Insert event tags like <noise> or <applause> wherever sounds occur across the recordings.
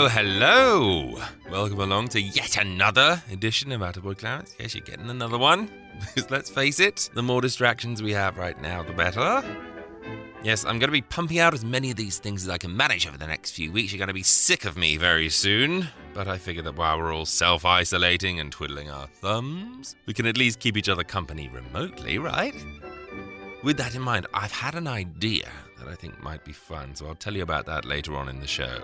Hello, hello! Welcome along to yet another edition of Attaboy Clarence. Yes, you're getting another one. <laughs> Because let's face it, the more distractions we have right now, the better. Yes, I'm going to be pumping out as many of these things as I can manage over the next few weeks. You're going to be sick of me very soon. But I figure that while we're all self isolating and twiddling our thumbs, we can at least keep each other company remotely, right? With that in mind, I've had an idea that I think might be fun, so I'll tell you about that later on in the show.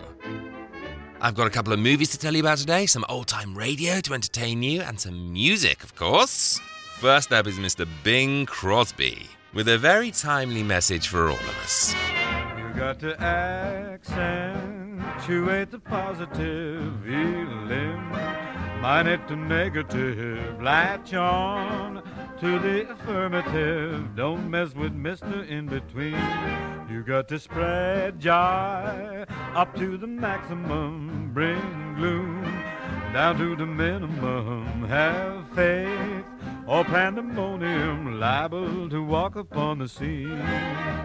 I've got a couple of movies to tell you about today, some old time radio to entertain you, and some music, of course. First up is Mr. Bing Crosby with a very timely message for all of us. You got to accentuate the positive, eliminate the negative, latch on to the affirmative. Don't mess with Mr. In Between. You got to spread joy up to the maximum, bring gloom down to the minimum. Have faith or pandemonium, liable to walk upon the scene.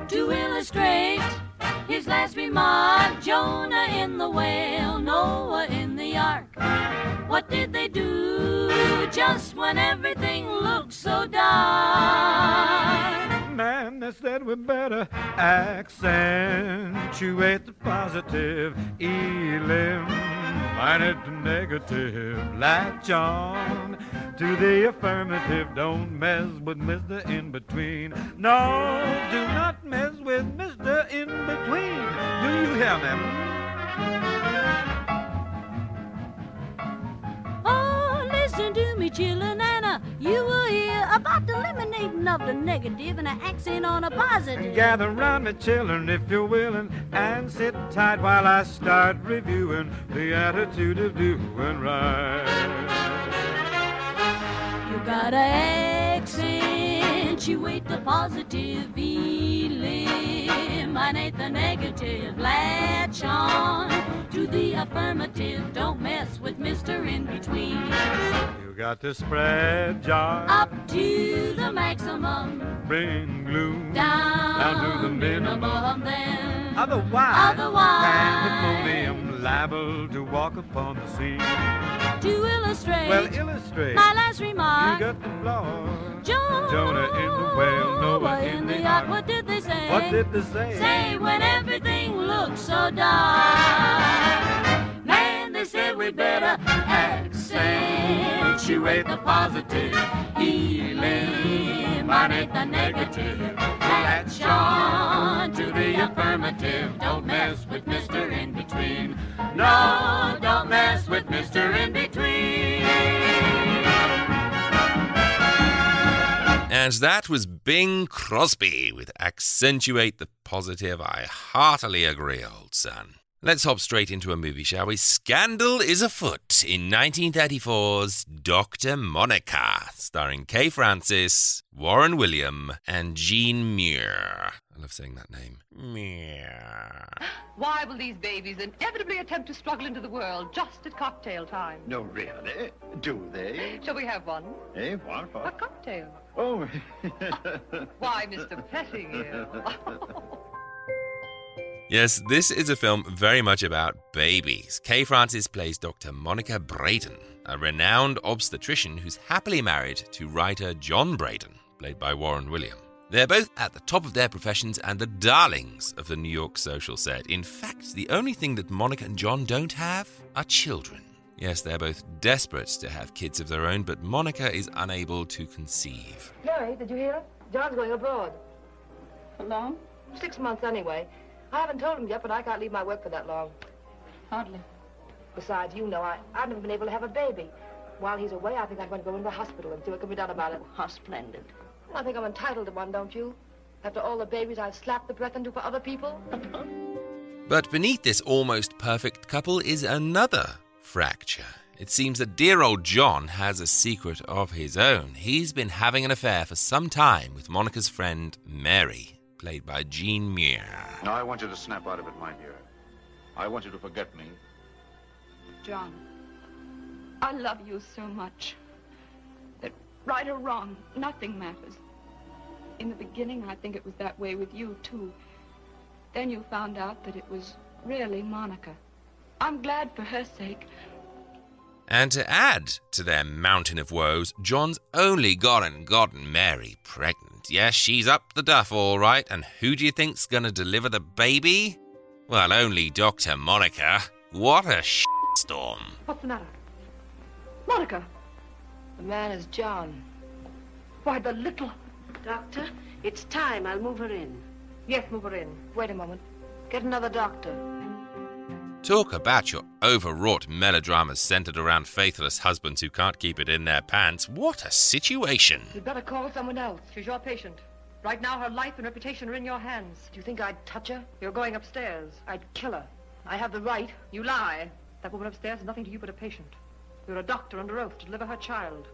To illustrate his last remark, Jonah in the whale, Noah in the ark. What did they do just when everything looked so dark? Man, they said we better accentuate the positive, eliminate the negative, latch on to the affirmative. Don't mess with Mr. In Between. No, do not mess with Mr. In Between. Do you hear me? Chillin' Anna. Uh, you will hear about the eliminating of the negative and an accent on a positive. Gather round me, children, if you're willing, and sit tight while I start reviewing the attitude of doing right. You gotta accentuate the positive, eliminate the negative, latch on to the affirmative. Don't mess with Mr. In Between. You got to spread joy Up to the maximum, bring gloom down, Down to the minimum. then. Otherwise, Otherwise. pandemonium liable to walk upon the scene. To illustrate Well, illustrate. my last remark. You got the floor. Jonah, Jonah in the whale, Noah in the ark. What did they say? What did they say? Say when everything looks so dark. Man, they said we better accentuate the positive, eliminate the negative, latch on to the affirmative. Don't mess with Mr. In Between. No, don't mess with Mr. In Between. And that was Bing Crosby with Accentuate the Positive. I heartily agree, old son. Let's hop straight into a movie, shall we? Scandal is afoot in 1934's Dr. Monica, starring Kay Francis, Warren William, and Jean Muir. I love saying that name. Muir. <gasps> Why will these babies inevitably attempt to struggle into the world just at cocktail time? No, really? Do they? <gasps> Shall we have one? Eh, what? A cocktail. Oh. <laughs> <laughs> Why, Mr. Pettingill. <laughs> Yes, this is a film very much about babies. Kay Francis plays Dr. Monica Braden, a renowned obstetrician who's happily married to writer John Braden, played by Warren William. They're both at the top of their professions and the darlings of the New York social set. In fact, the only thing that Monica and John don't have are children. Yes, they're both desperate to have kids of their own, but Monica is unable to conceive. Mary, did you hear it? John's going abroad. Alone? Six months anyway. I haven't told him yet, but I can't leave my work for that long. Hardly. Besides, you know, I, I've never been able to have a baby. While he's away, I think I'm going to go into the hospital and see what can be done about it. Oh, how splendid. I think I'm entitled to one, don't you? After all the babies I've slapped the breath into for other people? But beneath this almost perfect couple is another fracture. It seems that dear old John has a secret of his own. He's been having an affair for some time with Monica's friend Mary, played by Jean Muir. Now, I want you to snap out of it, my dear. I want you to forget me. John, I love you so much that right or wrong, nothing matters. In the beginning, I think it was that way with you, too. Then you found out that it was really Monica. I'm glad for her sake. And to add to their mountain of woes, John's only gone and gotten Mary pregnant. Yes, she's up the duff all right, and who do you think's gonna deliver the baby? Well, only Dr. Monica. What a storm. What's the matter? Monica! The man is John. Why, the little... Doctor, it's time. I'll move her in. Yes, move her in. Wait a moment. Get another doctor. Talk about your overwrought melodramas centered around faithless husbands who can't keep it in their pants. What a situation. You'd better call someone else. She's your patient. Right now, her life and reputation are in your hands. Do you think I'd touch her? You're going upstairs. I'd kill her. I have the right. You lie. That woman upstairs is nothing to you but a patient. You're a doctor under oath to deliver her child.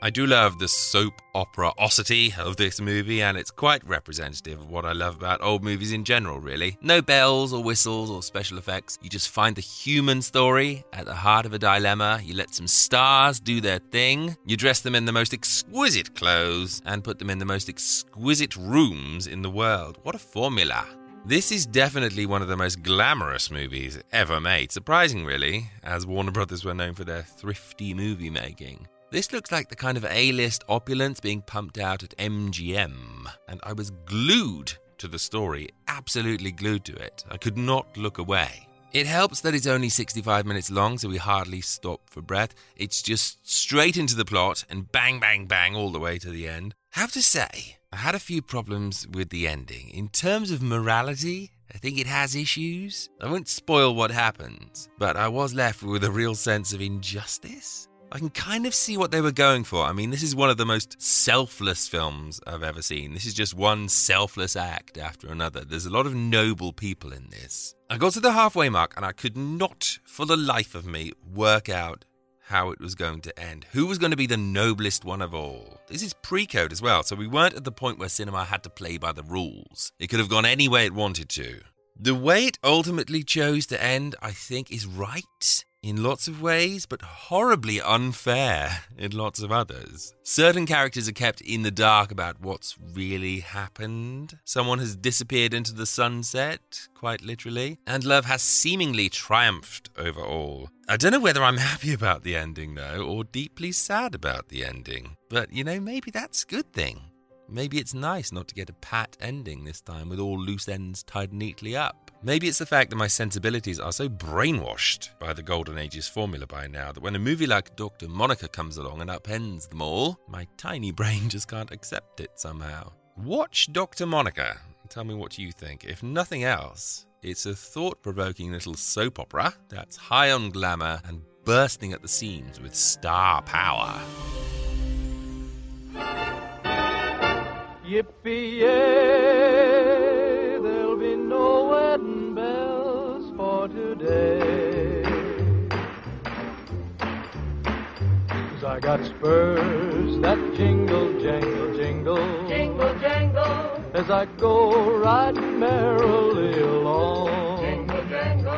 I do love the soap opera osity of this movie, and it's quite representative of what I love about old movies in general, really. No bells or whistles or special effects. You just find the human story at the heart of a dilemma. You let some stars do their thing. You dress them in the most exquisite clothes and put them in the most exquisite rooms in the world. What a formula! This is definitely one of the most glamorous movies ever made. Surprising, really, as Warner Brothers were known for their thrifty movie making. This looks like the kind of A list opulence being pumped out at MGM, and I was glued to the story, absolutely glued to it. I could not look away. It helps that it's only 65 minutes long, so we hardly stop for breath. It's just straight into the plot and bang, bang, bang all the way to the end. Have to say, I had a few problems with the ending. In terms of morality, I think it has issues. I won't spoil what happens, but I was left with a real sense of injustice. I can kind of see what they were going for. I mean, this is one of the most selfless films I've ever seen. This is just one selfless act after another. There's a lot of noble people in this. I got to the halfway mark and I could not, for the life of me, work out how it was going to end. Who was going to be the noblest one of all? This is pre code as well, so we weren't at the point where cinema had to play by the rules. It could have gone any way it wanted to. The way it ultimately chose to end, I think, is right in lots of ways, but horribly unfair in lots of others. Certain characters are kept in the dark about what's really happened. Someone has disappeared into the sunset, quite literally, and love has seemingly triumphed over all. I don't know whether I'm happy about the ending, though, or deeply sad about the ending. But, you know, maybe that's a good thing. Maybe it's nice not to get a pat ending this time with all loose ends tied neatly up. Maybe it's the fact that my sensibilities are so brainwashed by the Golden Ages formula by now that when a movie like Dr. Monica comes along and upends them all, my tiny brain <laughs> just can't accept it somehow. Watch Dr. Monica tell me what you think. If nothing else, it's a thought provoking little soap opera that's high on glamour and bursting at the seams with star power. Yippee-yay, I got spurs that jingle, jangle, jingle. Jingle, jangle. As I go riding merrily along. Jingle, jangle.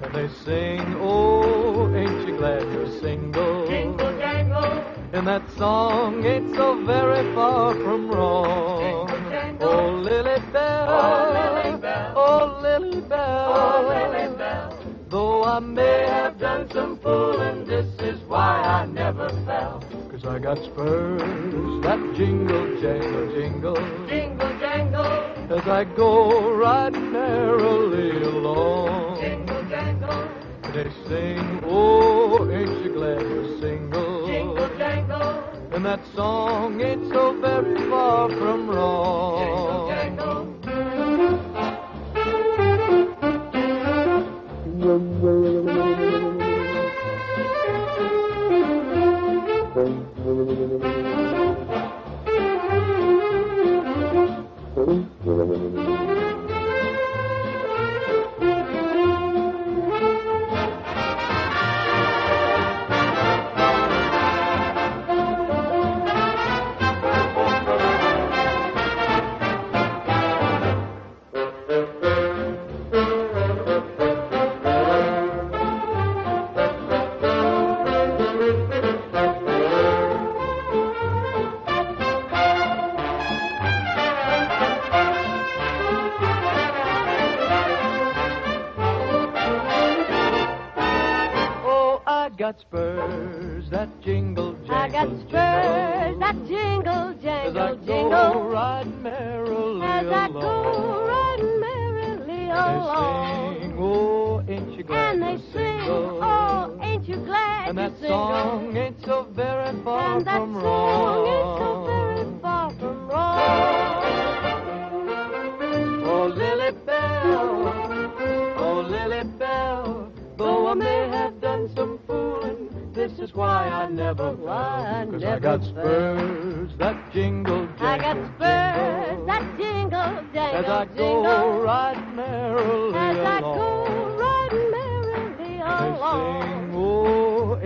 And they sing, oh, ain't you glad you're single? Jingle, jangle. And that song ain't so very far from wrong. Jingle, jangle. Oh, Lily Bell. Oh, Lily Bell. Oh, Lily Bell. Oh, Lily Bell. I may have done some fooling, this is why I never fell. Cause I got spurs that jingle, jangle, jingle. Jingle, jangle. As I go riding merrily along. Jingle, jangle. They sing, oh, ain't you glad you're single? Jingle, jangle. And that song ain't so very far from wrong.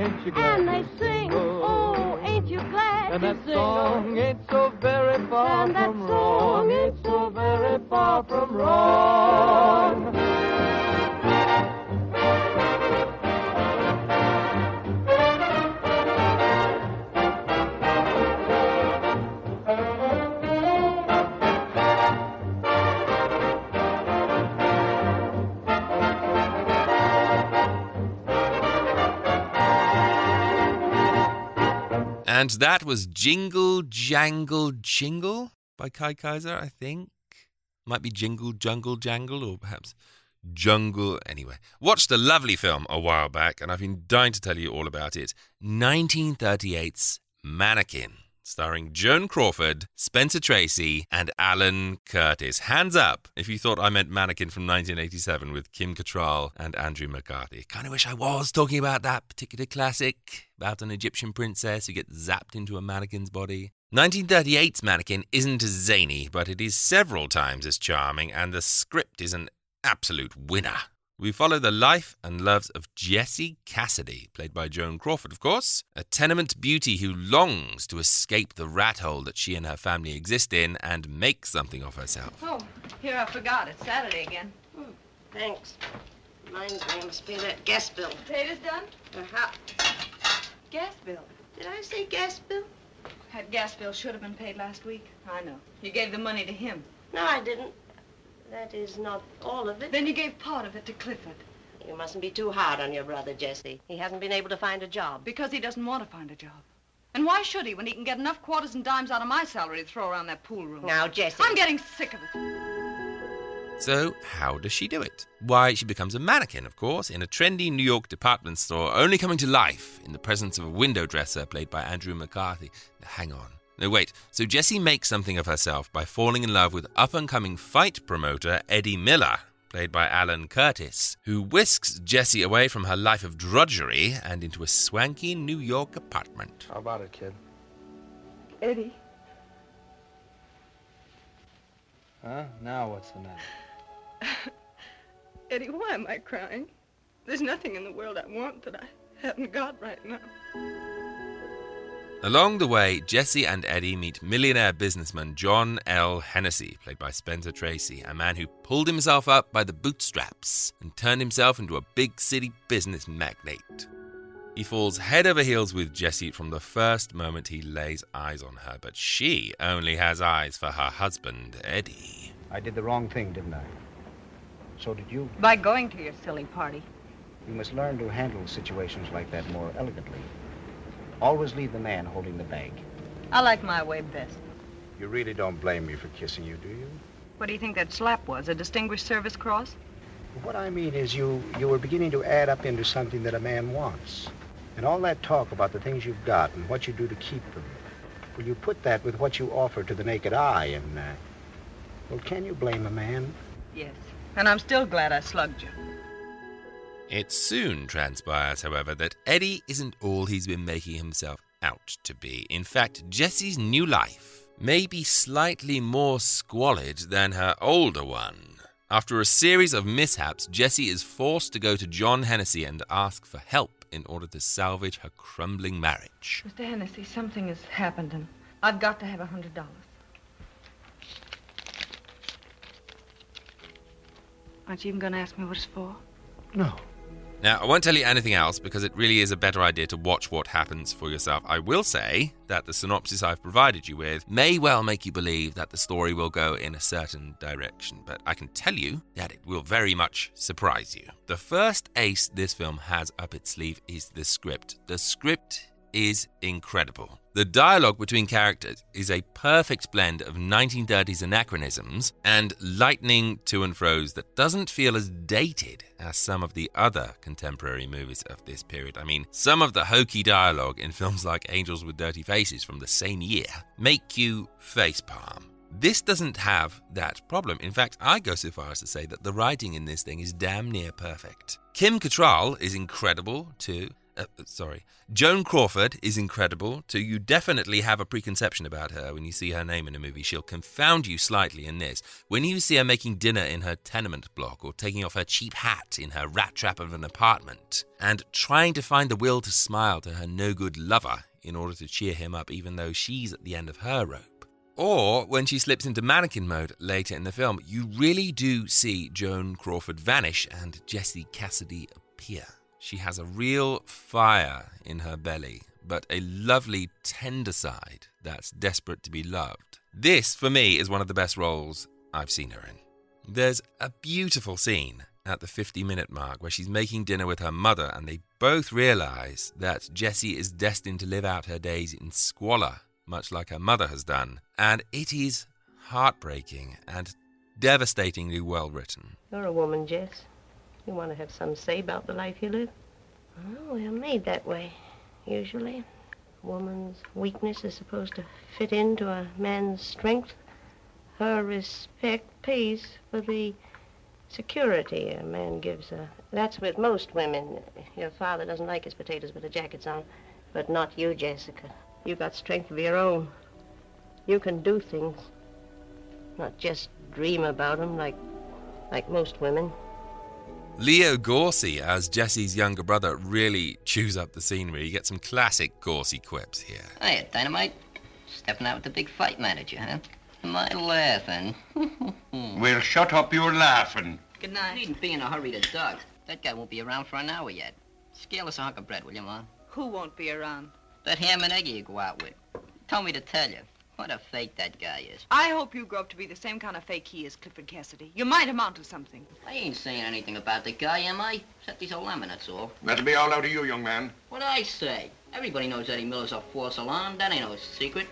Ain't you glad And they sing, oh, ain't you glad And that song ain't so very far And that from song wrong. ain't Ain't so very far from wrong. And that was Jingle Jangle Jingle by Kay Kyser, I think. Might be Jingle Jungle Jangle or perhaps Jungle. Anyway, watched a lovely film a while back and I've been dying to tell you all about it 1938's Mannequin, starring Joan Crawford, Spencer Tracy, and Alan Curtis. Hands up if you thought I meant Mannequin from 1987 with Kim Cattrall and Andrew McCarthy. Kind of wish I was talking about that particular classic about an Egyptian princess who gets zapped into a mannequin's body. 1938's Mannequin isn't as zany, but it is several times as charming, and the script is an absolute winner. We follow the life and loves of Jessie Cassidy, played by Joan Crawford, of course, a tenement beauty who longs to escape the rat hole that she and her family exist in and make something of herself. Oh, here I forgot. It's Saturday again. Thanks. Reminds me, must be that gas bill. Potatoes done? Uh-huh. Gas bill. Did I say gas bill? That gas bill should have been paid last week. I know. You gave the money to him. No, I didn't. That is not all of it. Then you gave part of it to Clifford. You mustn't be too hard on your brother, Jesse. He hasn't been able to find a job. Because he doesn't want to find a job. And why should he when he can get enough quarters and dimes out of my salary to throw around that pool room? Now, Jesse. I'm getting sick of it. So, how does she do it? Why, she becomes a mannequin, of course, in a trendy New York department store, only coming to life in the presence of a window dresser played by Andrew McCarthy. Now, hang on. No, wait. So, Jessie makes something of herself by falling in love with up and coming fight promoter Eddie Miller, played by Alan Curtis, who whisks Jessie away from her life of drudgery and into a swanky New York apartment. How about it, kid? Eddie, Huh? Now what's the matter? <laughs> Eddie, why am I crying? There's nothing in the world I want that I haven't got right now. Along the way, Jesse and Eddie meet millionaire businessman John L. Hennessy, played by Spencer Tracy, a man who pulled himself up by the bootstraps and turned himself into a big city business magnate. He falls head over heels with Jessie from the first moment he lays eyes on her, but she only has eyes for her husband, Eddie. I did the wrong thing, didn't I? So did you. By going to your silly party. You must learn to handle situations like that more elegantly. Always leave the man holding the bag. I like my way best. You really don't blame me for kissing you, do you? What do you think that slap was? A Distinguished Service Cross? What I mean is you, you were beginning to add up into something that a man wants. And all that talk about the things you've got and what you do to keep them. Well, you put that with what you offer to the naked eye, and, uh, well, can you blame a man? Yes. And I'm still glad I slugged you. It soon transpires, however, that Eddie isn't all he's been making himself out to be. In fact, Jessie's new life may be slightly more squalid than her older one. After a series of mishaps, Jessie is forced to go to John Hennessy and ask for help in order to salvage her crumbling marriage. Mr. Hennessy, something has happened, and I've got to have a hundred dollars. Aren't you even going to ask me what it's for? No. Now, I won't tell you anything else because it really is a better idea to watch what happens for yourself. I will say that the synopsis I've provided you with may well make you believe that the story will go in a certain direction, but I can tell you that it will very much surprise you. The first ace this film has up its sleeve is the script. The script is incredible. The dialogue between characters is a perfect blend of 1930s anachronisms and lightning to and fro's that doesn't feel as dated as some of the other contemporary movies of this period. I mean, some of the hokey dialogue in <laughs> films like Angels with Dirty Faces from the same year make you facepalm. This doesn't have that problem. In fact, I go so far as to say that the writing in this thing is damn near perfect. Kim Cattrall is incredible too. Uh, sorry. Joan Crawford is incredible too. You definitely have a preconception about her when you see her name in a movie. She'll confound you slightly in this. When you see her making dinner in her tenement block or taking off her cheap hat in her rat trap of an apartment and trying to find the will to smile to her no good lover in order to cheer him up, even though she's at the end of her rope. Or when she slips into mannequin mode later in the film, you really do see Joan Crawford vanish and Jesse Cassidy appear. She has a real fire in her belly, but a lovely tender side that's desperate to be loved. This, for me, is one of the best roles I've seen her in. There's a beautiful scene at the 50 minute mark where she's making dinner with her mother, and they both realize that Jessie is destined to live out her days in squalor, much like her mother has done. And it is heartbreaking and devastatingly well written. You're a woman, Jess. You want to have some say about the life you live. Oh, we're made that way, usually. A woman's weakness is supposed to fit into a man's strength. Her respect pays for the security a man gives her. That's with most women. Your father doesn't like his potatoes with the jackets on, but not you, Jessica. You've got strength of your own. You can do things, not just dream about them like, like most women. Leo Gorcey as Jesse's younger brother really chews up the scenery. You get some classic Gorcey quips here. Hey, Dynamite. Stepping out with the big fight manager, huh? Am I laughing? <laughs> Well, shut up your laughing. Good night. You Needn't be in a hurry to duck. That guy won't be around for an hour yet. Scale us a hunk of bread, will you, Ma? Who won't be around? That ham and eggy you go out with. Told me to tell you. What a fake that guy is. I hope you grow up to be the same kind of fake he is, Clifford Cassidy. You might amount to something. I ain't saying anything about the guy, am I? Except he's a lemon, that's all. That'll be all out of you, young man. What I say? Everybody knows Eddie Miller's a false alarm. That ain't no secret.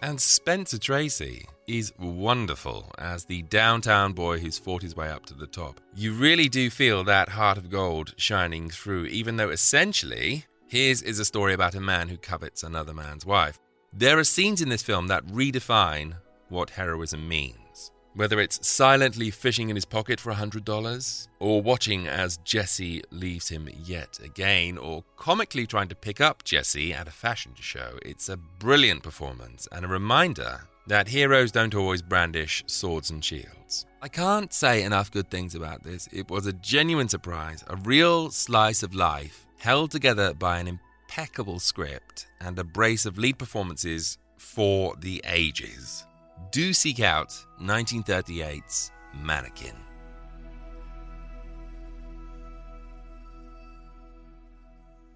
And Spencer Tracy is wonderful as the downtown boy who's fought his way up to the top. You really do feel that heart of gold shining through, even though essentially his is a story about a man who covets another man's wife. There are scenes in this film that redefine what heroism means. Whether it's silently fishing in his pocket for $100, or watching as Jesse leaves him yet again, or comically trying to pick up Jesse at a fashion show, it's a brilliant performance and a reminder that heroes don't always brandish swords and shields. I can't say enough good things about this. It was a genuine surprise, a real slice of life held together by an impeccable script and a brace of lead performances for the ages. Do seek out 1938's Mannequin.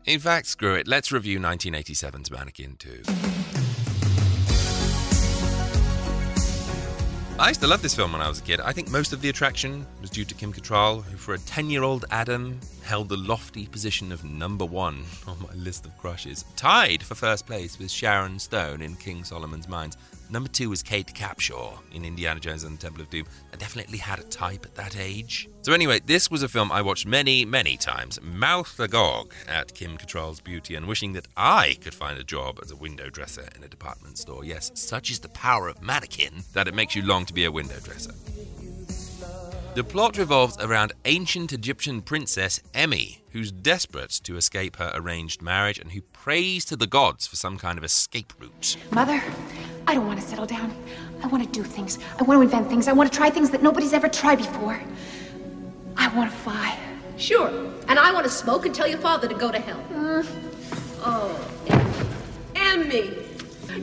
In fact, screw it, let's review 1987's Mannequin too. I used to love this film when I was a kid. I think most of the attraction was due to Kim Cattrall, who, for a 10 year old Adam, held the lofty position of number one on my list of crushes, tied for first place with Sharon Stone in King Solomon's Mines. Number two was Kate Capshaw in Indiana Jones and the Temple of Doom. I definitely had a type at that age. So, anyway, this was a film I watched many, many times, mouth agog at Kim Cattrall's beauty and wishing that I could find a job as a window dresser in a department store. Yes, such is the power of mannequin that it makes you long to be a window dresser. The plot revolves around ancient Egyptian princess Emmy, who's desperate to escape her arranged marriage and who prays to the gods for some kind of escape route. Mother, I don't want to settle down. I want to do things. I want to invent things. I want to try things that nobody's ever tried before. I want to fly. Sure. And I want to smoke and tell your father to go to hell. Mm. Oh, Emmy.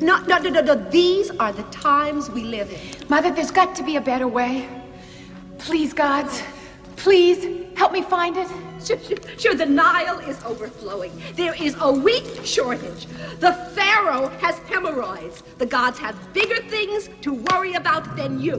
No, no, no, no, no. These are the times we live in. Mother, there's got to be a better way. Please, gods, please help me find it. Sure, sure, sure, the Nile is overflowing. There is a wheat shortage. The Pharaoh has hemorrhoids. The gods have bigger things to worry about than you.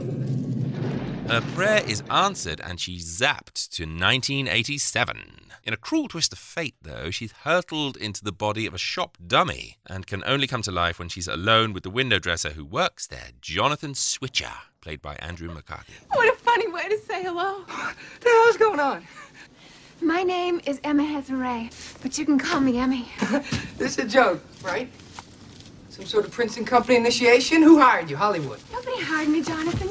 Her prayer is answered and she's zapped to 1987. In a cruel twist of fate, though, she's hurtled into the body of a shop dummy and can only come to life when she's alone with the window dresser who works there, Jonathan Switcher, played by Andrew McCarthy. What a funny way to say hello. What <gasps> the hell's going on? My name is Emma Hesire, but you can call me Emmy. <laughs> This is a joke, right? Some sort of Prince and Company initiation? Who hired you? Hollywood. Nobody hired me, Jonathan.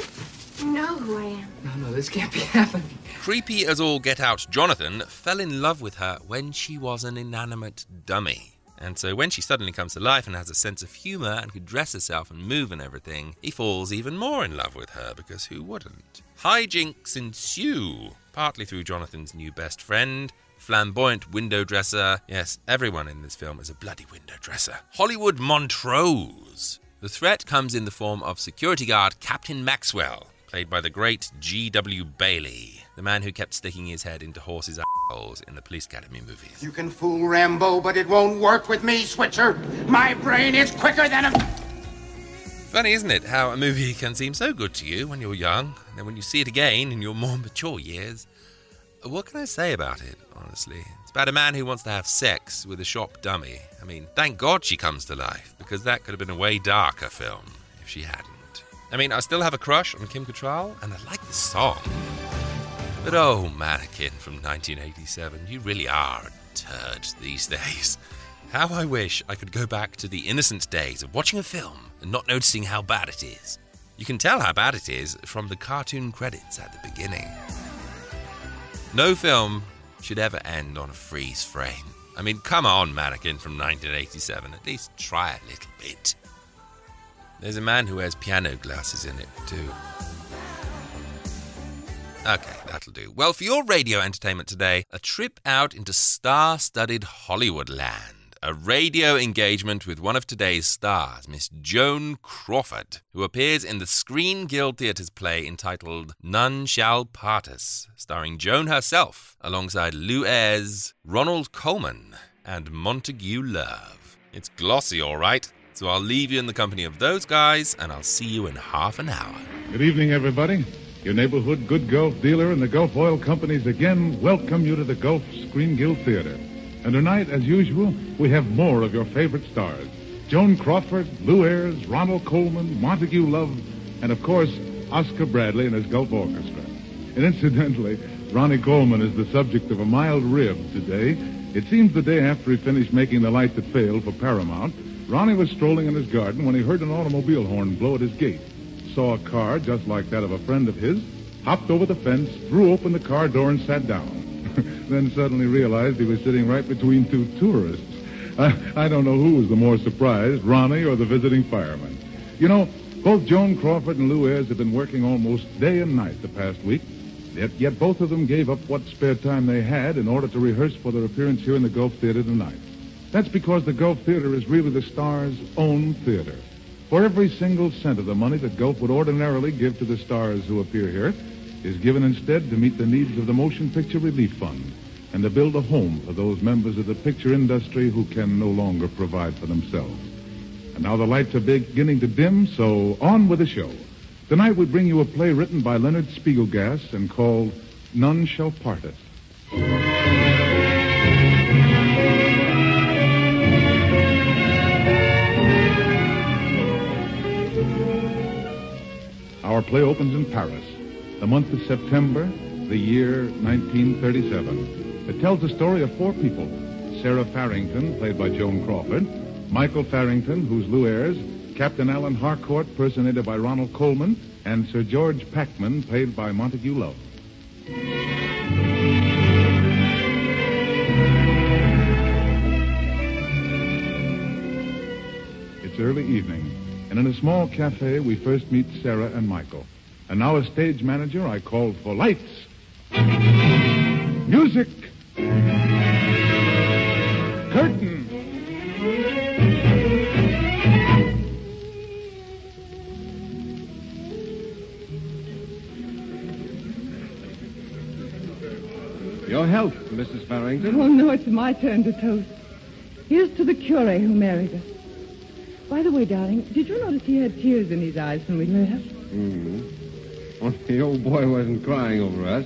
You know who I am. No, no, this can't be <laughs> happening. Creepy as all get out, Jonathan fell in love with her when she was an inanimate dummy. And so when she suddenly comes to life and has a sense of humour and can dress herself and move and everything, he falls even more in love with her because who wouldn't? Hijinks ensue, partly through Jonathan's new best friend, flamboyant window dresser. Yes, everyone in this film is a bloody window dresser. Hollywood Montrose. The threat comes in the form of security guard Captain Maxwell, played by the great G.W. Bailey, the man who kept sticking his head into horses' assholes in the Police Academy movies. You can fool Rambo, but it won't work with me, Switcher. My brain is quicker than a. Funny, isn't it, how a movie can seem so good to you when you're young, and then when you see it again in your more mature years, what can I say about it, honestly? It's about a man who wants to have sex with a shop dummy. I mean, thank God she comes to life, because that could have been a way darker film if she hadn't. I mean, I still have a crush on Kim Cattrall, and I like the song. But oh, mannequin from 1987, you really are a turd these <laughs> days. How I wish I could go back to the innocent days of watching a film and not noticing how bad it is. You can tell how bad it is from the cartoon credits at the beginning. No film should ever end on a freeze frame. I mean, come on, mannequin from 1987, at least try a little bit. There's a man who wears piano glasses in it, too. Okay, that'll do. Well, for your radio entertainment today, a trip out into star studded Hollywood land. A radio engagement with one of today's stars, Miss Joan Crawford, who appears in the Screen Guild Theatre's play entitled None Shall Part Us, starring Joan herself, alongside Lew Ayres, Ronald Colman, and Montague Love. It's glossy, all right, so I'll leave you in the company of those guys, and I'll see you in half an hour. Good evening, everybody. Your neighborhood good Gulf dealer and the Gulf Oil Companies again welcome you to the Gulf Screen Guild Theater. And tonight, as usual, we have more of your favorite stars. Joan Crawford, Lew Ayres, Ronald Colman, Montague Love, and of course, Oscar Bradley and his Gulf Orchestra. And incidentally, Ronnie Colman is the subject of a mild rib today. It seems the day after he finished making The Light That Failed for Paramount, Ronnie was strolling in his garden when he heard an automobile horn blow at his gate. Saw a car just like that of a friend of his, hopped over the fence, threw open the car door, and sat down. <laughs> then suddenly realized he was sitting right between two tourists. I, I don't know who was the more surprised, Ronnie or the visiting fireman. You know, both Joan Crawford and Lew Ayres have been working almost day and night the past week. Yet, yet both of them gave up what spare time they had in order to rehearse for their appearance here in the Gulf Theater tonight. That's because the Gulf Theater is really the star's own theater. For every single cent of the money that Gulf would ordinarily give to the stars who appear here is given instead to meet the needs of the Motion Picture Relief Fund and to build a home for those members of the picture industry who can no longer provide for themselves. And now the lights are beginning to dim, so on with the show. Tonight we bring you a play written by Leonard Spigelgass and called None Shall Part Us. Our play opens in Paris, the month of September, the year 1937. It tells the story of four people Sarah Farrington, played by Joan Crawford, Michael Farrington, who's Lew Ayres, Captain Alan Harcourt, personated by Ronald Colman, and Sir George Packman, played by Montague Love. It's early evening, and in a small cafe, we first meet Sarah and Michael. And now, as stage manager, I called for lights, music, curtain. Your health, Mrs. Farrington. Oh, no, it's my turn to toast. Here's to the cure who married us. By the way, darling, did you notice he had tears in his eyes when we left? Mm-hmm. Only <laughs> the old boy wasn't crying over us.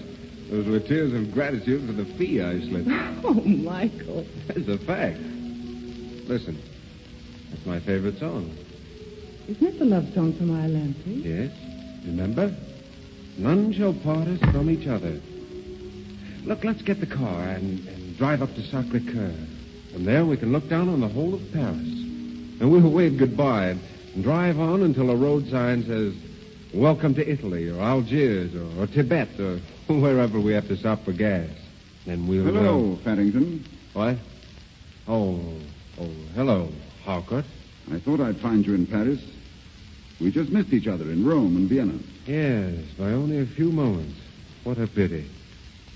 Those were tears of gratitude for the fee I slipped. <laughs> Oh, Michael. That's a fact. Listen, that's my favorite song. Isn't it the love song from Ireland, too? Yes, remember? None shall part us from each other. Look, let's get the car and, and drive up to Sacre Coeur. From there, we can look down on the whole of Paris. And we'll wave goodbye and, drive on until a road sign says, Welcome to Italy, or Algiers, or, or Tibet, or <laughs> wherever we have to stop for gas. Then we'll. Hello, uh, Farrington. what? Oh, oh, hello, Harcourt. I thought I'd find you in Paris. We just missed each other in Rome and Vienna. Yes, by only a few moments. What a pity.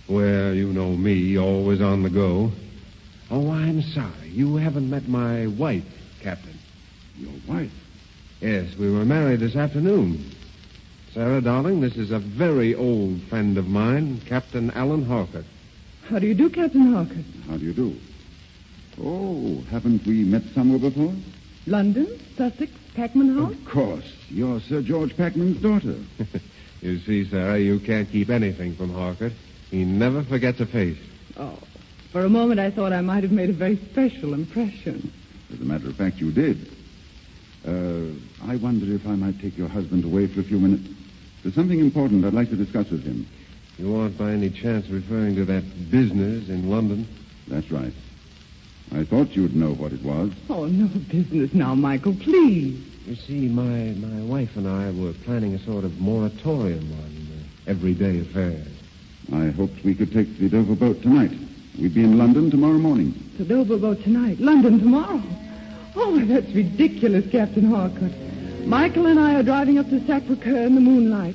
Well, you know me, always on the go. Oh, I'm sorry. You haven't met my wife, Captain. Your wife? Yes, we were married this afternoon. Sarah, darling, this is a very old friend of mine, Captain Alan Harcourt. How do you do, Captain Harker? How do you do? Oh, haven't we met somewhere before? London, Sussex, Packman House? Of course. You're Sir George Packman's daughter. <laughs> You see, Sarah, you can't keep anything from Harcourt. He never forgets a face. Oh, for a moment I thought I might have made a very special impression. As a matter of fact, you did. Uh, I wonder if I might take your husband away for a few minutes. There's something important I'd like to discuss with him. You aren't by any chance referring to that business in London? That's right. I thought you'd know what it was. Oh, no business now, Michael, please. You see, my, my wife and I were planning a sort of moratorium on uh, everyday affairs. I hoped we could take the Dover boat tonight. We'd be in London tomorrow morning. To boat tonight, London tomorrow. Oh, that's ridiculous, Captain Harcourt. Michael and I are driving up to Sacre-Cœur in the moonlight,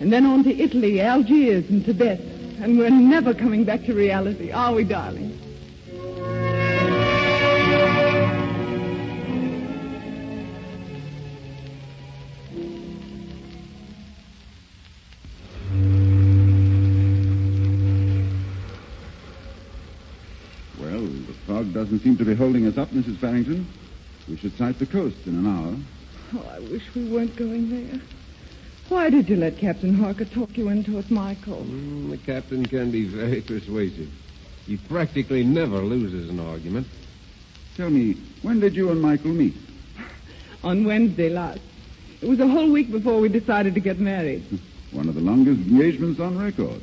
and then on to Italy, Algiers, and Tibet. And we're never coming back to reality, are we, darling? Fog doesn't seem to be holding us up, Mrs. Farrington. We should sight the coast in an hour. Oh, I wish we weren't going there. Why did you let Captain Harker talk you into it, Michael? Mm, the captain can be very <laughs> persuasive. He practically never loses an argument. Tell me, when did you and Michael meet? <laughs> On Wednesday last. It was a whole week before we decided to get married. <laughs> One of the longest engagements on record.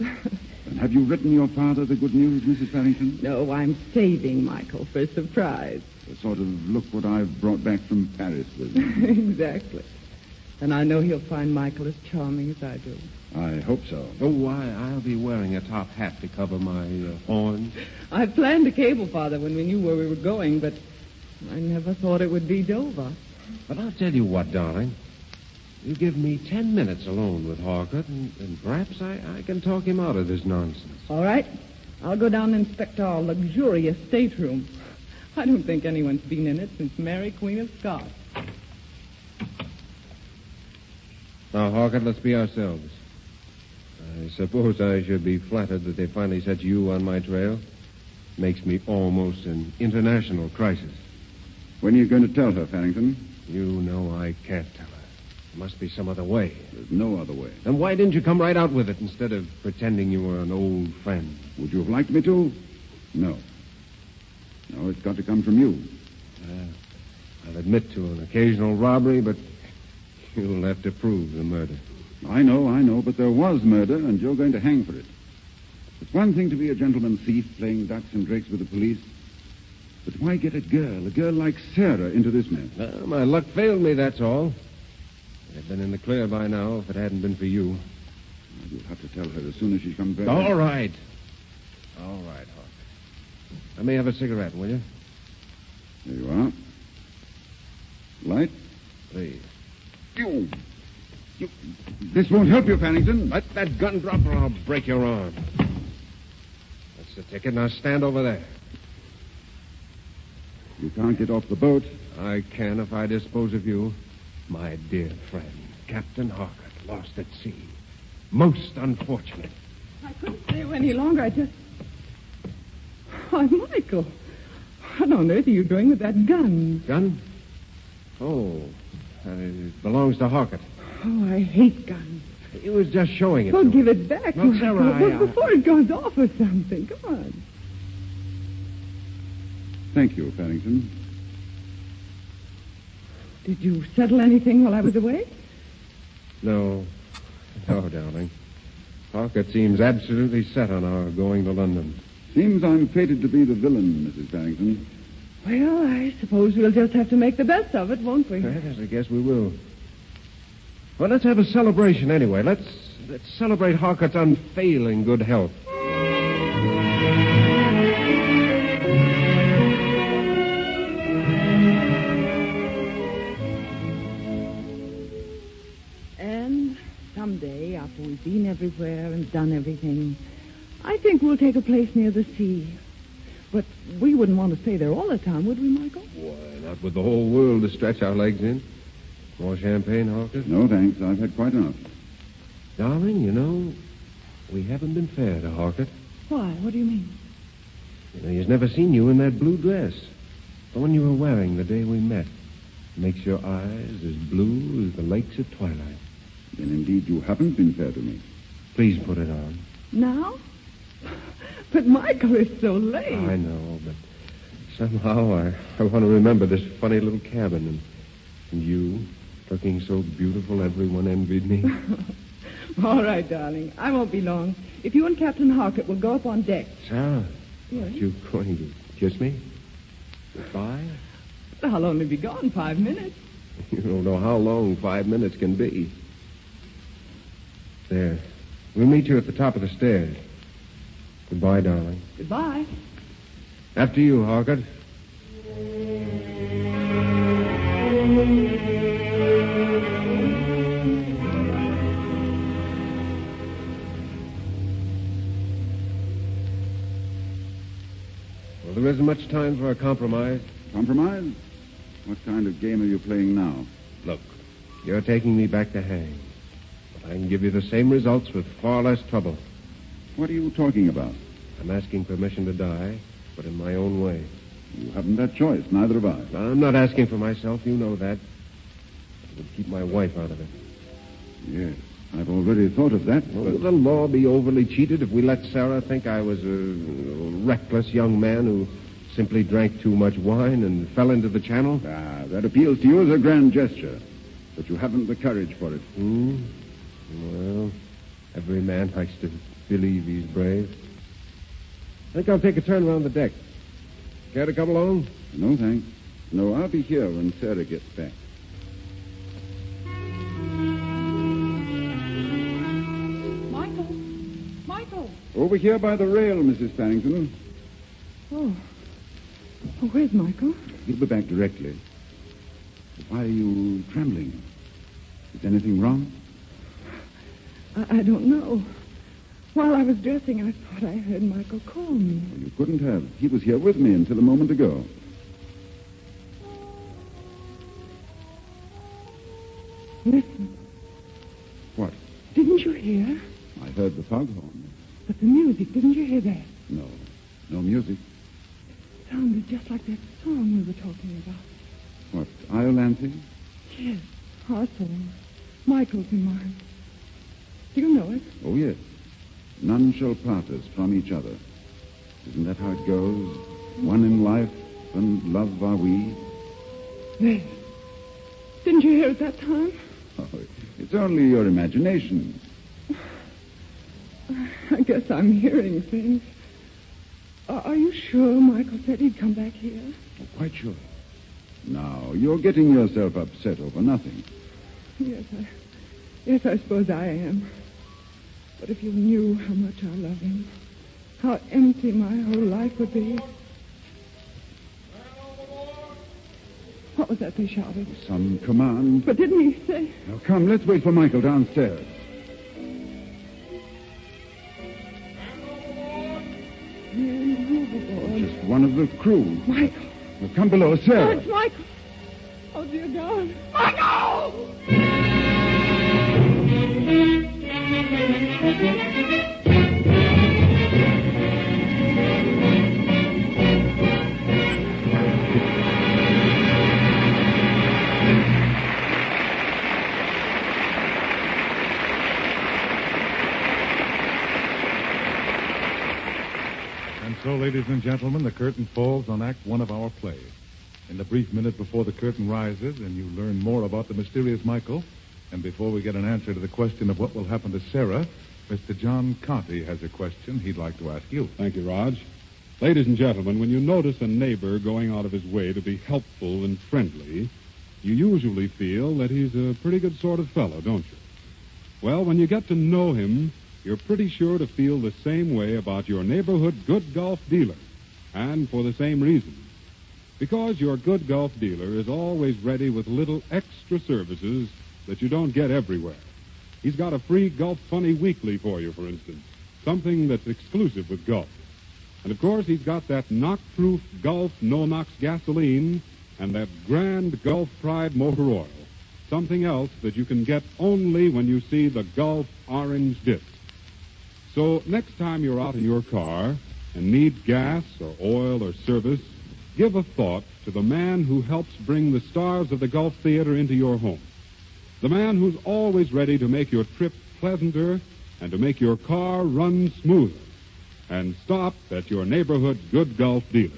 And have you written your father the good news, Mrs. Farrington? No, I'm saving Michael for a surprise. A sort of look what I've brought back from Paris with <laughs> me. exactly. And I know he'll find Michael as charming as I do. I hope so. Oh, why, I'll be wearing a top hat to cover my uh, horns. I planned to cable Father when we knew where we were going, but I never thought it would be Dover. But I'll tell you what, darling. You give me ten minutes alone with Harcourt, and, and perhaps I, I can talk him out of this nonsense. All right. I'll go down and inspect our luxurious stateroom. I don't think anyone's been in it since Mary, Queen of Scots. Now, Harcourt, let's be ourselves. I suppose I should be flattered that they finally set you on my trail. Makes me almost an international crisis. When are you going to tell her, Farrington? You know I can't tell her. There must be some other way. There's no other way. Then why didn't you come right out with it instead of pretending you were an old friend? Would you have liked me to? No. No, it's got to come from you. Uh, I'll admit to an occasional robbery, but <laughs> you'll have to prove the murder. I know, I know, but there was murder, and you're going to hang for it. It's one thing to be a gentleman thief playing ducks and drakes with the police. But why get a girl, a girl like Sarah, into this mess? Well, my luck failed me, that's all. I'd have been in the clear by now if it hadn't been for you. You'll have to tell her as soon as she comes back. All right. All right, Hawk. Let me have a cigarette, will you? There you are. Light? Please. You. you. This won't help you, Pennington. Let that gun drop or I'll break your arm. That's the ticket. Now stand over there. You can't get off the boat. I can if I dispose of you. My dear friend, Captain Harcourt, lost at sea. Most unfortunate. I couldn't stay any longer. I just. Why, Michael, what on earth are you doing with that gun? Gun? Oh, uh, it belongs to Harkett. Oh, I hate guns. He was just showing it. Well, to give him. it back, Look, Michael. Sarah, I, Well, uh, before it goes off or something. Come on. Thank you, Farrington. Did you settle anything while I was away? No. No, darling. Harkett seems absolutely set on our going to London. Seems I'm fated to be the villain, Mrs. Farrington. Well, I suppose we'll just have to make the best of it, won't we? Yes, I guess we will. Well, let's have a celebration anyway. Let's let's celebrate Harkett's unfailing good health. Done everything, I think we'll take a place near the sea. But we wouldn't want to stay there all the time, would we, Michael? Why, not with the whole world to stretch our legs in. More champagne, Harkett? No, thanks. I've had quite enough. Darling, you know, we haven't been fair to Harkett. Why? What do you mean? You know, he's never seen you in that blue dress. The one you were wearing the day we met. Makes your eyes as blue as the lakes at twilight. Then indeed you haven't been fair to me. Please put it on. Now? But, Michael, it's so late. I know, but somehow I, I want to remember this funny little cabin and, and you looking so beautiful everyone envied me. <laughs> All right, darling. I won't be long. If you and Captain Harkett will go up on deck. Sarah, Yes? aren't you going to kiss me? Goodbye? I'll only be gone five minutes. <laughs> You don't know how long five minutes can be. There. We'll meet you at the top of the stairs. Goodbye, darling. Goodbye. After you, Harkett. Well, there isn't much time for a compromise. Compromise? What kind of game are you playing now? Look, you're taking me back to hang. But I can give you the same results with far less trouble. What are you talking about? I'm asking permission to die, but in my own way. You haven't that choice. Neither have I. I'm not asking for myself. You know that. It would keep my wife out of it. Yes, I've already thought of that. Well, but- Will the law be overly cheated if we let Sarah think I was a reckless young man who simply drank too much wine and fell into the channel? Ah, that appeals to you as a grand gesture. But you haven't the courage for it. Hmm? Well, every man likes to believe he's brave. I think I'll take a turn around the deck. Care to come along? No, thanks. No, I'll be here when Sarah gets back. Michael. Michael. Over here by the rail, Mrs. Farrington. Oh. oh where's Michael? He'll be back directly. Why are you trembling? Is anything wrong? I, I don't know. While I was dressing, I thought I heard Michael call me. You couldn't have. He was here with me until a moment ago. Listen. What? Didn't you hear? I heard the foghorn. But the music, didn't you hear that? No. No music. It Sounded just like that song we were talking about. What? Iolanthe? Yes, our song. Michael's in mine. Do you know it? Oh, yes. None shall part us from each other. Isn't that how it goes? One in life and love are we. Yes. Didn't you hear it that time? Oh, it's only your imagination. I guess I'm hearing things. Are, are you sure Michael said he'd come back here? Oh, quite sure. Now, you're getting yourself upset over nothing. Yes, I, yes, I suppose I am. But if you knew how much I love him, how empty my whole life would be. What was that they shouted? Some command. But didn't he say? Now, come, let's wait for Michael downstairs. Just one of the crew. Michael. Now, come below, Sarah. Oh, it's Michael. Oh, dear God. Michael! So, ladies and gentlemen, the curtain falls on Act One of our play. In the brief minute before the curtain rises and you learn more about the mysterious Michael, and before we get an answer to the question of what will happen to Sarah, Mr. John Conte has a question he'd like to ask you. Thank you, Raj. Ladies and gentlemen, when you notice a neighbor going out of his way to be helpful and friendly, you usually feel that he's a pretty good sort of fellow, don't you? Well, when you get to know him, you're pretty sure to feel the same way about your neighborhood good Gulf dealer. And for the same reason. Because your good Gulf dealer is always ready with little extra services that you don't get everywhere. He's got a free Gulf Funny Weekly for you, for instance. Something that's exclusive with Gulf. And of course, he's got that knock-proof Gulf No-Nox gasoline and that grand Gulf Pride motor oil. Something else that you can get only when you see the Gulf Orange Disc. So next time you're out in your car and need gas or oil or service, give a thought to the man who helps bring the stars of the Gulf Theater into your home. The man who's always ready to make your trip pleasanter and to make your car run smoother. And stop at your neighborhood good Gulf dealers.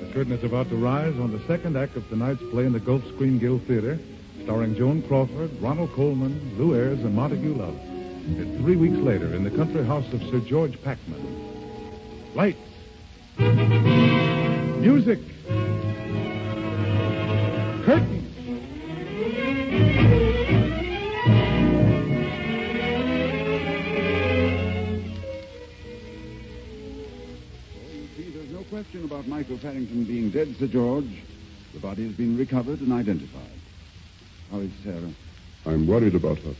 The curtain is about to rise on the second act of tonight's play in the Gulf Screen Guild Theater, starring Joan Crawford, Ronald Colman, Lew Ayres, and Montague Love. Three weeks later in the country house of Sir George Packman. Lights. Music. Curtain. Oh, no question about Michael Farrington being dead, Sir George. The body has been recovered and identified. How is Sarah? I'm worried about her.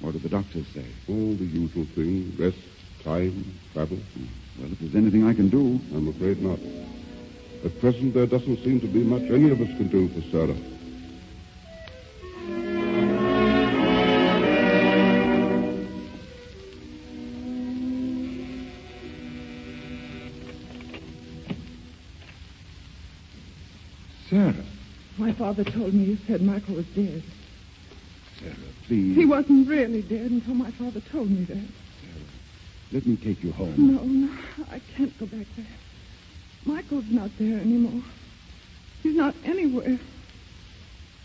What do the doctors say? All the usual thing rest, time, travel. Well, if there's anything I can do. I'm afraid not. At present, there doesn't seem to be much any of us can do for Sarah. Sarah. Father told me you said Michael was dead. Sarah, please. He wasn't really dead until my father told me that. Sarah, let me take you home. No, no, I can't go back there. Michael's not there anymore. He's not anywhere.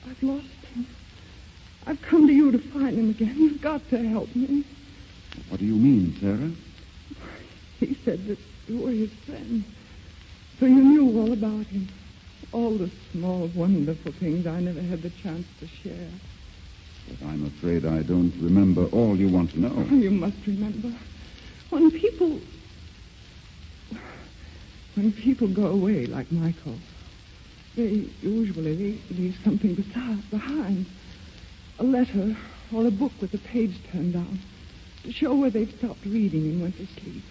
I've lost him. I've come to you to find him again. You've got to help me. What do you mean, Sarah? He said that you were his friend. So you knew all about him. All the small, wonderful things I never had the chance to share. But I'm afraid I don't remember all you want to know. Oh, you must remember. When people. When people go away like Michael, they usually leave something behind. A letter or a book with the page turned down to show where they've stopped reading and went to sleep.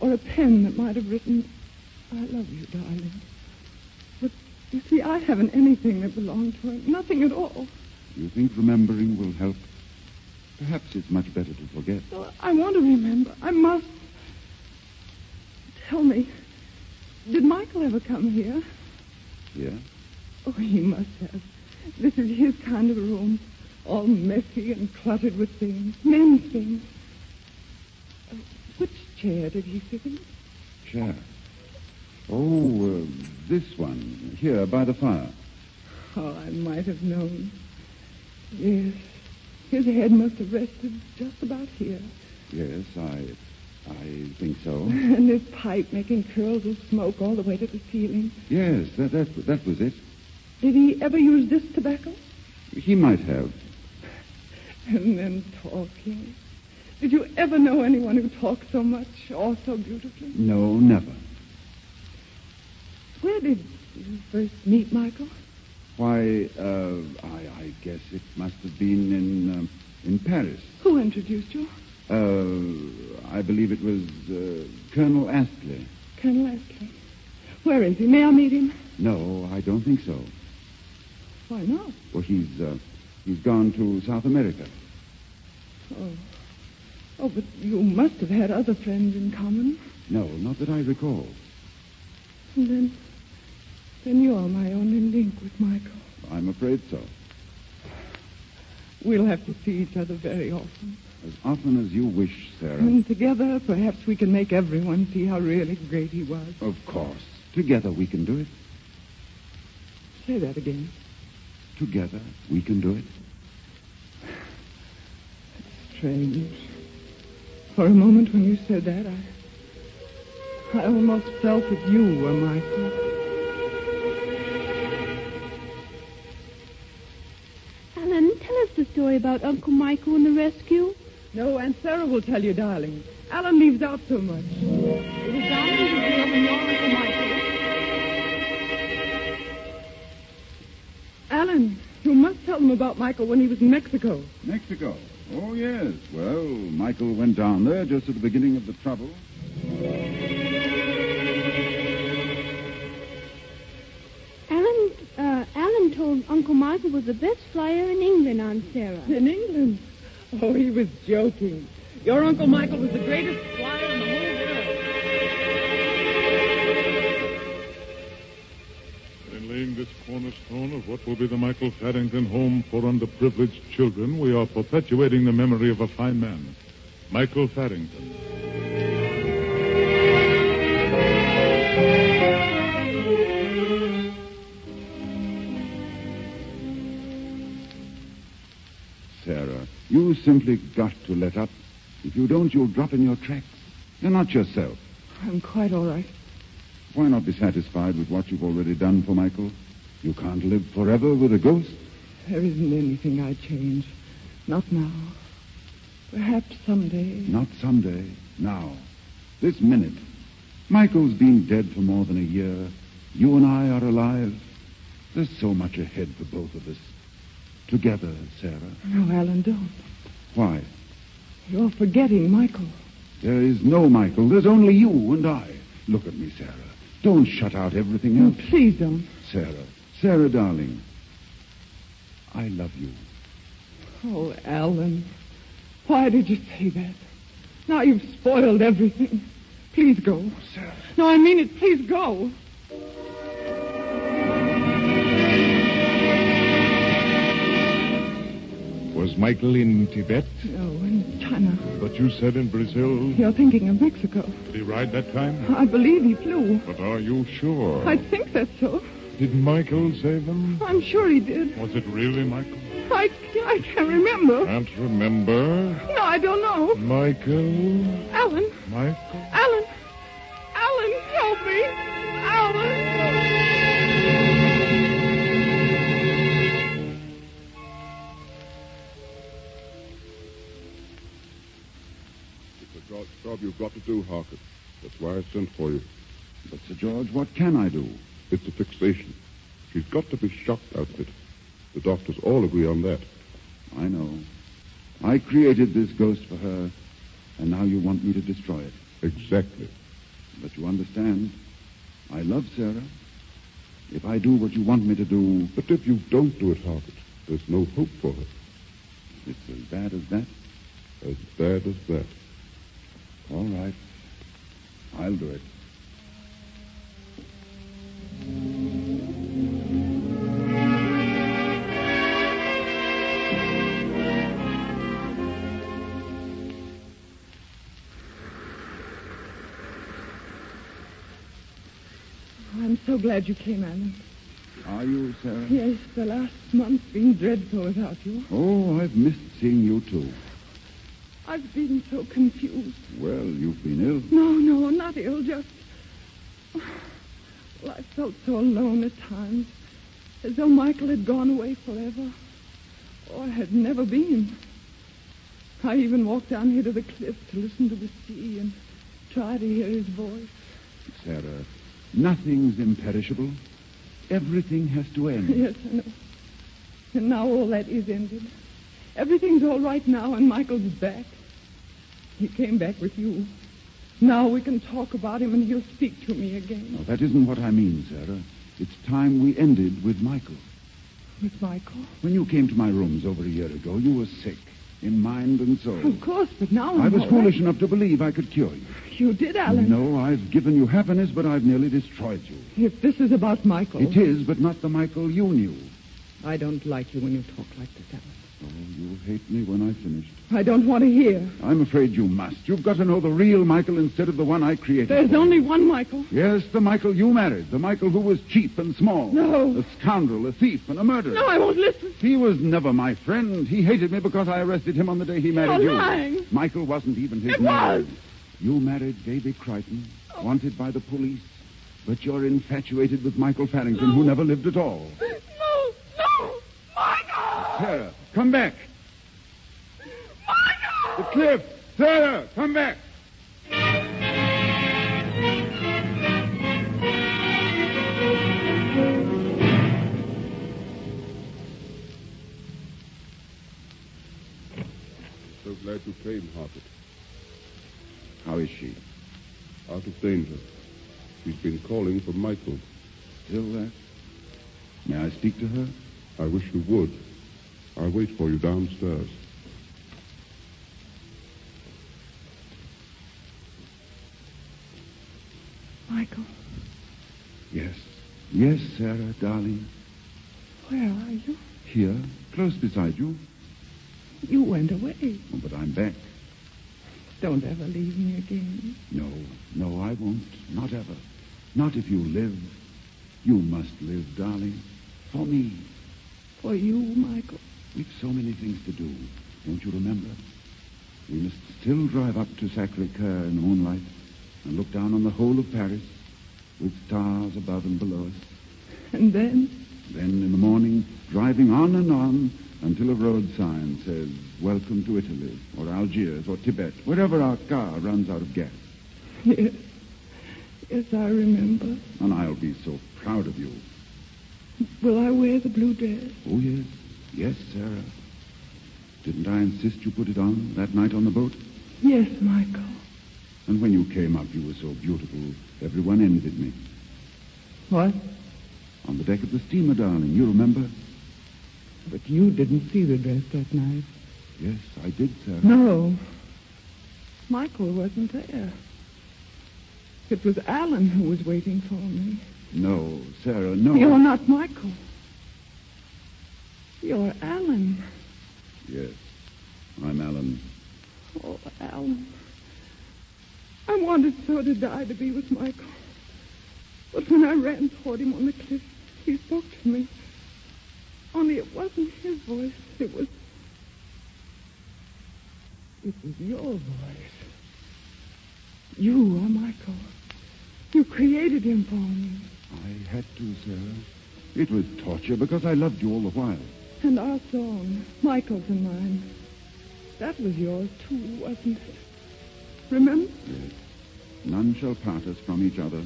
Or a pen that might have written, I love you, darling. You see, I haven't anything that belonged to him. Nothing at all. You think remembering will help? Perhaps it's much better to forget. Well, I want to remember. I must. Tell me, did Michael ever come here? Yeah? Oh, he must have. This is his kind of room. All messy and cluttered with things. Men's things. Uh, which chair did he sit in? Chair. Oh, uh, this one, here by the fire. Oh, I might have known. Yes. His head must have rested just about here. Yes, I, I think so. <laughs> And his pipe making curls of smoke all the way to the ceiling. Yes, that, that, that was it. Did he ever use this tobacco? He might have. And then talking. Did you ever know anyone who talked so much or so beautifully? No, never. Where did you first meet Michael? Why, uh, I, I guess it must have been in, um, in Paris. Who introduced you? Uh, I believe it was uh, Colonel Astley. Colonel Astley. Where is he? May I meet him? No, I don't think so. Why not? Well, he's, uh, he's gone to South America. Oh. Oh, but you must have had other friends in common. No, not that I recall. And then, then you're my only link with Michael. I'm afraid so. We'll have to see each other very often. As often as you wish, Sarah. And together, perhaps we can make everyone see how really great he was. Of course. Together we can do it. Say that again. Together we can do it. Strange. For a moment when you said that, I, I almost felt that you were Michael. Story about Uncle Michael and the rescue. No, Aunt Sarah will tell you, darling. Alan leaves out so much. It was Darling's deal when your Uncle Michael. Alan, you must tell them about Michael when he was in Mexico. Mexico? Oh, yes. Well, Michael went down there just at the beginning of the trouble. Alan Uncle Michael was the best flyer in England, Aunt Sarah. In England? Oh, he was joking. Your Uncle Michael was the greatest flyer in the whole world. In laying this cornerstone of what will be the Michael Farrington Home for Underprivileged Children, we are perpetuating the memory of a fine man, Michael Farrington. You simply got to let up. If you don't, you'll drop in your tracks. You're not yourself. I'm quite all right. Why not be satisfied with what you've already done for Michael? You can't live forever with a ghost. There isn't anything I'd change. Not now. Perhaps someday. Not someday. Now. This minute. Michael's been dead for more than a year. You and I are alive. There's so much ahead for both of us. Together, Sarah. No, Alan, don't. Why? You're forgetting Michael. There is no Michael. There's only you and I. Look at me, Sarah. Don't shut out everything Oh, else. please don't. Sarah. Sarah, darling. I love you. Oh, Alan. Why did you say that? Now you've spoiled everything. Please go. Oh, Sarah. No, I mean it. Please go. Was Michael in Tibet? No, in China. But you said in Brazil. You're thinking of Mexico. Did he ride that time? I believe he flew. But are you sure? I think that's so. Did Michael save him? I'm sure he did. Was it really Michael? I, I can't remember. Can't remember. No, I don't know. Michael? Alan. Michael? Alan. Alan, help me. Alan. Job, you've got to do, Harker. That's why I sent for you. But, Sir George, what can I do? It's a fixation. She's got to be shocked out of it. The doctors all agree on that. I know. I created this ghost for her, and now you want me to destroy it. Exactly. But you understand, I love Sarah. If I do what you want me to do, But if you don't do it, Harker, there's no hope for her. it's as bad as that. As bad as that. All right. I'll do it. Oh, I'm so glad you came, Alan. Are you, Sarah? Yes, the last month's been dreadful without you. Oh, I've missed seeing you, too. I've been so confused. Well, you've been ill. No, no, not ill, just. Well, I felt so alone at times, as though Michael had gone away forever, or had never been. I even walked down here to the cliff to listen to the sea and try to hear his voice. Sarah, nothing's imperishable. Everything has to end. <laughs> Yes, I know. And now all that is ended. Everything's all right now, and Michael's back. He came back with you. Now we can talk about him, and he'll speak to me again. No, that isn't what I mean, Sarah. It's time we ended with Michael. With Michael? When you came to my rooms over a year ago, you were sick. in mind and soul. Of course, but now I'm I was foolish right. enough to believe I could cure you. You did, Alan. No, I've given you happiness, but I've nearly destroyed you. If this is about Michael. It is, but not the Michael you knew. I don't like you when you talk like this, Alan. Oh, you'll hate me when I finish. I don't want to hear. I'm afraid you must. You've got to know the real Michael instead of the one I created. There's for you. only one Michael. Yes, the Michael you married. The Michael who was cheap and small. No. A scoundrel, a thief, and a murderer. No, I won't listen. He was never my friend. He hated me because I arrested him on the day he married You're you. lying. Michael wasn't even his It name. was. You married Davy Crichton, wanted by the police, but you're infatuated with Michael Farrington, who never lived at all. <laughs> Sarah, come back. Michael! The cliff! Sarah, come back! So glad you came, Hartford. How is she? Out of danger. She's been calling for Michael. Still there? May I speak to her? I wish you would. I'll wait for you downstairs. Michael, Yes. Yes, Sarah, darling. where are you? Here, close beside you. You went away. Oh, but I'm back. Don't ever leave me again. No, no, I won't. Not ever. Not if you live. You must live, darling. For me. For you, Michael. We've so many things to do. Don't you remember? We must still drive up to Sacre-Cœur in the moonlight and look down on the whole of Paris with stars above and below us. And then? Then in the morning, driving on and on until a road sign says, Welcome to Italy, or Algiers, or Tibet, wherever our car runs out of gas. Yes. Yes, I remember. And I'll be so proud of you. Will I wear the blue dress? Oh, yes. Yes, Sarah. Didn't I insist you put it on that night on the boat? Yes, Michael. And when you came up, you were so beautiful, everyone envied me. What? On the deck of the steamer, darling, you remember? But you didn't see the dress that night. Yes, I did, Sarah. No. Michael wasn't there. It was Alan who was waiting for me. No, Sarah, no. You're not Michael. You're Alan. Yes, I'm Alan. Oh, Alan. I wanted so to die to be with Michael. But when I ran toward him on the cliff, he spoke to me. Only it wasn't his voice. It was. It was your voice. You are Michael. You created him for me. I had to, Sarah. It was torture because I loved you all the while. And our song, Michael's and mine. That was yours, too, wasn't it? Remember? Yes. None shall part us from each other.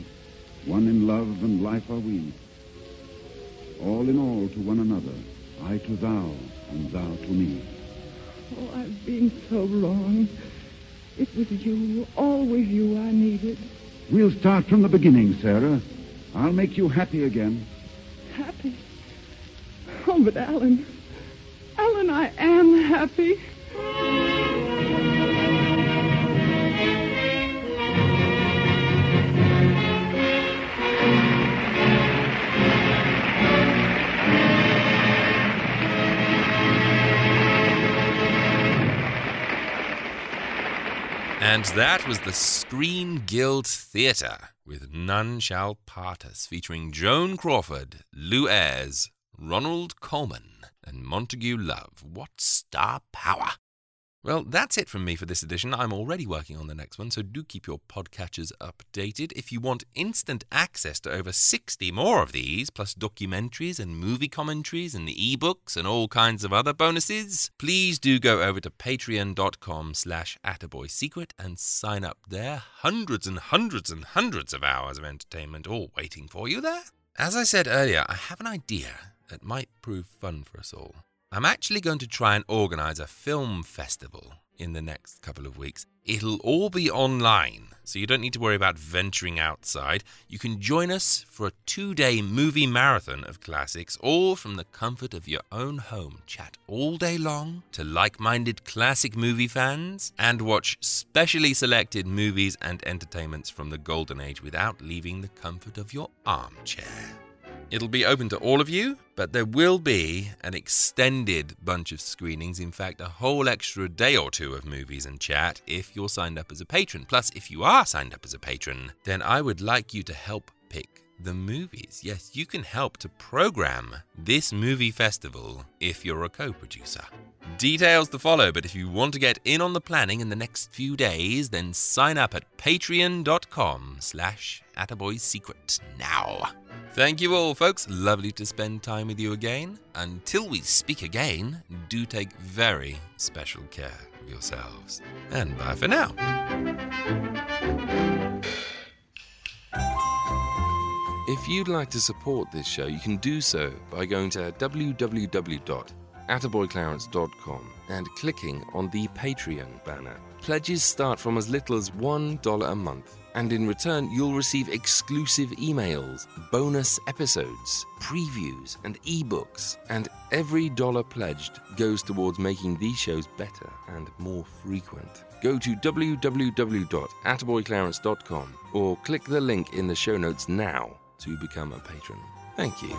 One in love and life are we. All in all to one another. I to thou, and thou to me. Oh, I've been so wrong. It was you, always you I needed. We'll start from the beginning, Sarah. I'll make you happy again. Happy. Oh, but Alan. Alan, I am happy. And that was the Screen Guild Theatre with None Shall Part Us, featuring Joan Crawford, Lew Ayres, Ronald Colman, and Montague Love. What star power! Well, that's it from me for this edition. I'm already working on the next one, so do keep your podcatchers updated. If you want instant access to over 60 more of these, plus documentaries and movie commentaries and ebooks and all kinds of other bonuses, please do go over to patreon.com slash attaboysecret and sign up there. Hundreds and hundreds and hundreds of hours of entertainment all waiting for you there. As I said earlier, I have an idea that might prove fun for us all. I'm actually going to try and organize a film festival in the next couple of weeks. It'll all be online, so you don't need to worry about venturing outside. You can join us for a two day movie marathon of classics, all from the comfort of your own home. Chat all day long to like minded classic movie fans and watch specially selected movies and entertainments from the Golden Age without leaving the comfort of your armchair. It'll be open to all of you, but there will be an extended bunch of screenings. In fact, a whole extra day or two of movies and chat if you're signed up as a patron. Plus, if you are signed up as a patron, then I would like you to help pick the movies. Yes, you can help to program this movie festival if you're a co producer. Details to follow, but if you want to get in on the planning in the next few days, then sign up at patreon.com slash attaboysecret now. Thank you all, folks. Lovely to spend time with you again. Until we speak again, do take very special care of yourselves. And bye for now. If you'd like to support this show, you can do so by going to www.attaboyclarence.com and clicking on the Patreon banner. Pledges start from as little as $1 a month, and in return, you'll receive exclusive emails, bonus episodes, previews, and ebooks. And every dollar pledged goes towards making these shows better and more frequent. Go to www.attaboyclarence.com or click the link in the show notes now to become a patron. Thank you.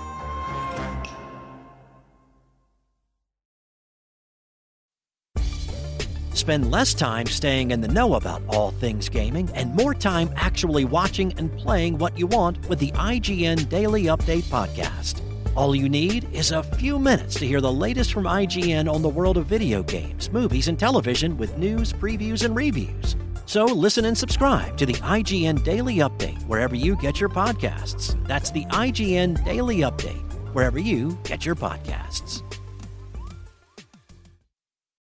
Spend less time staying in the know about all things gaming and more time actually watching and playing what you want with the IGN Daily Update podcast. All you need is a few minutes to hear the latest from IGN on the world of video games, movies, and television with news, previews, and reviews. So listen and subscribe to the IGN Daily Update wherever you get your podcasts. That's the IGN Daily Update wherever you get your podcasts.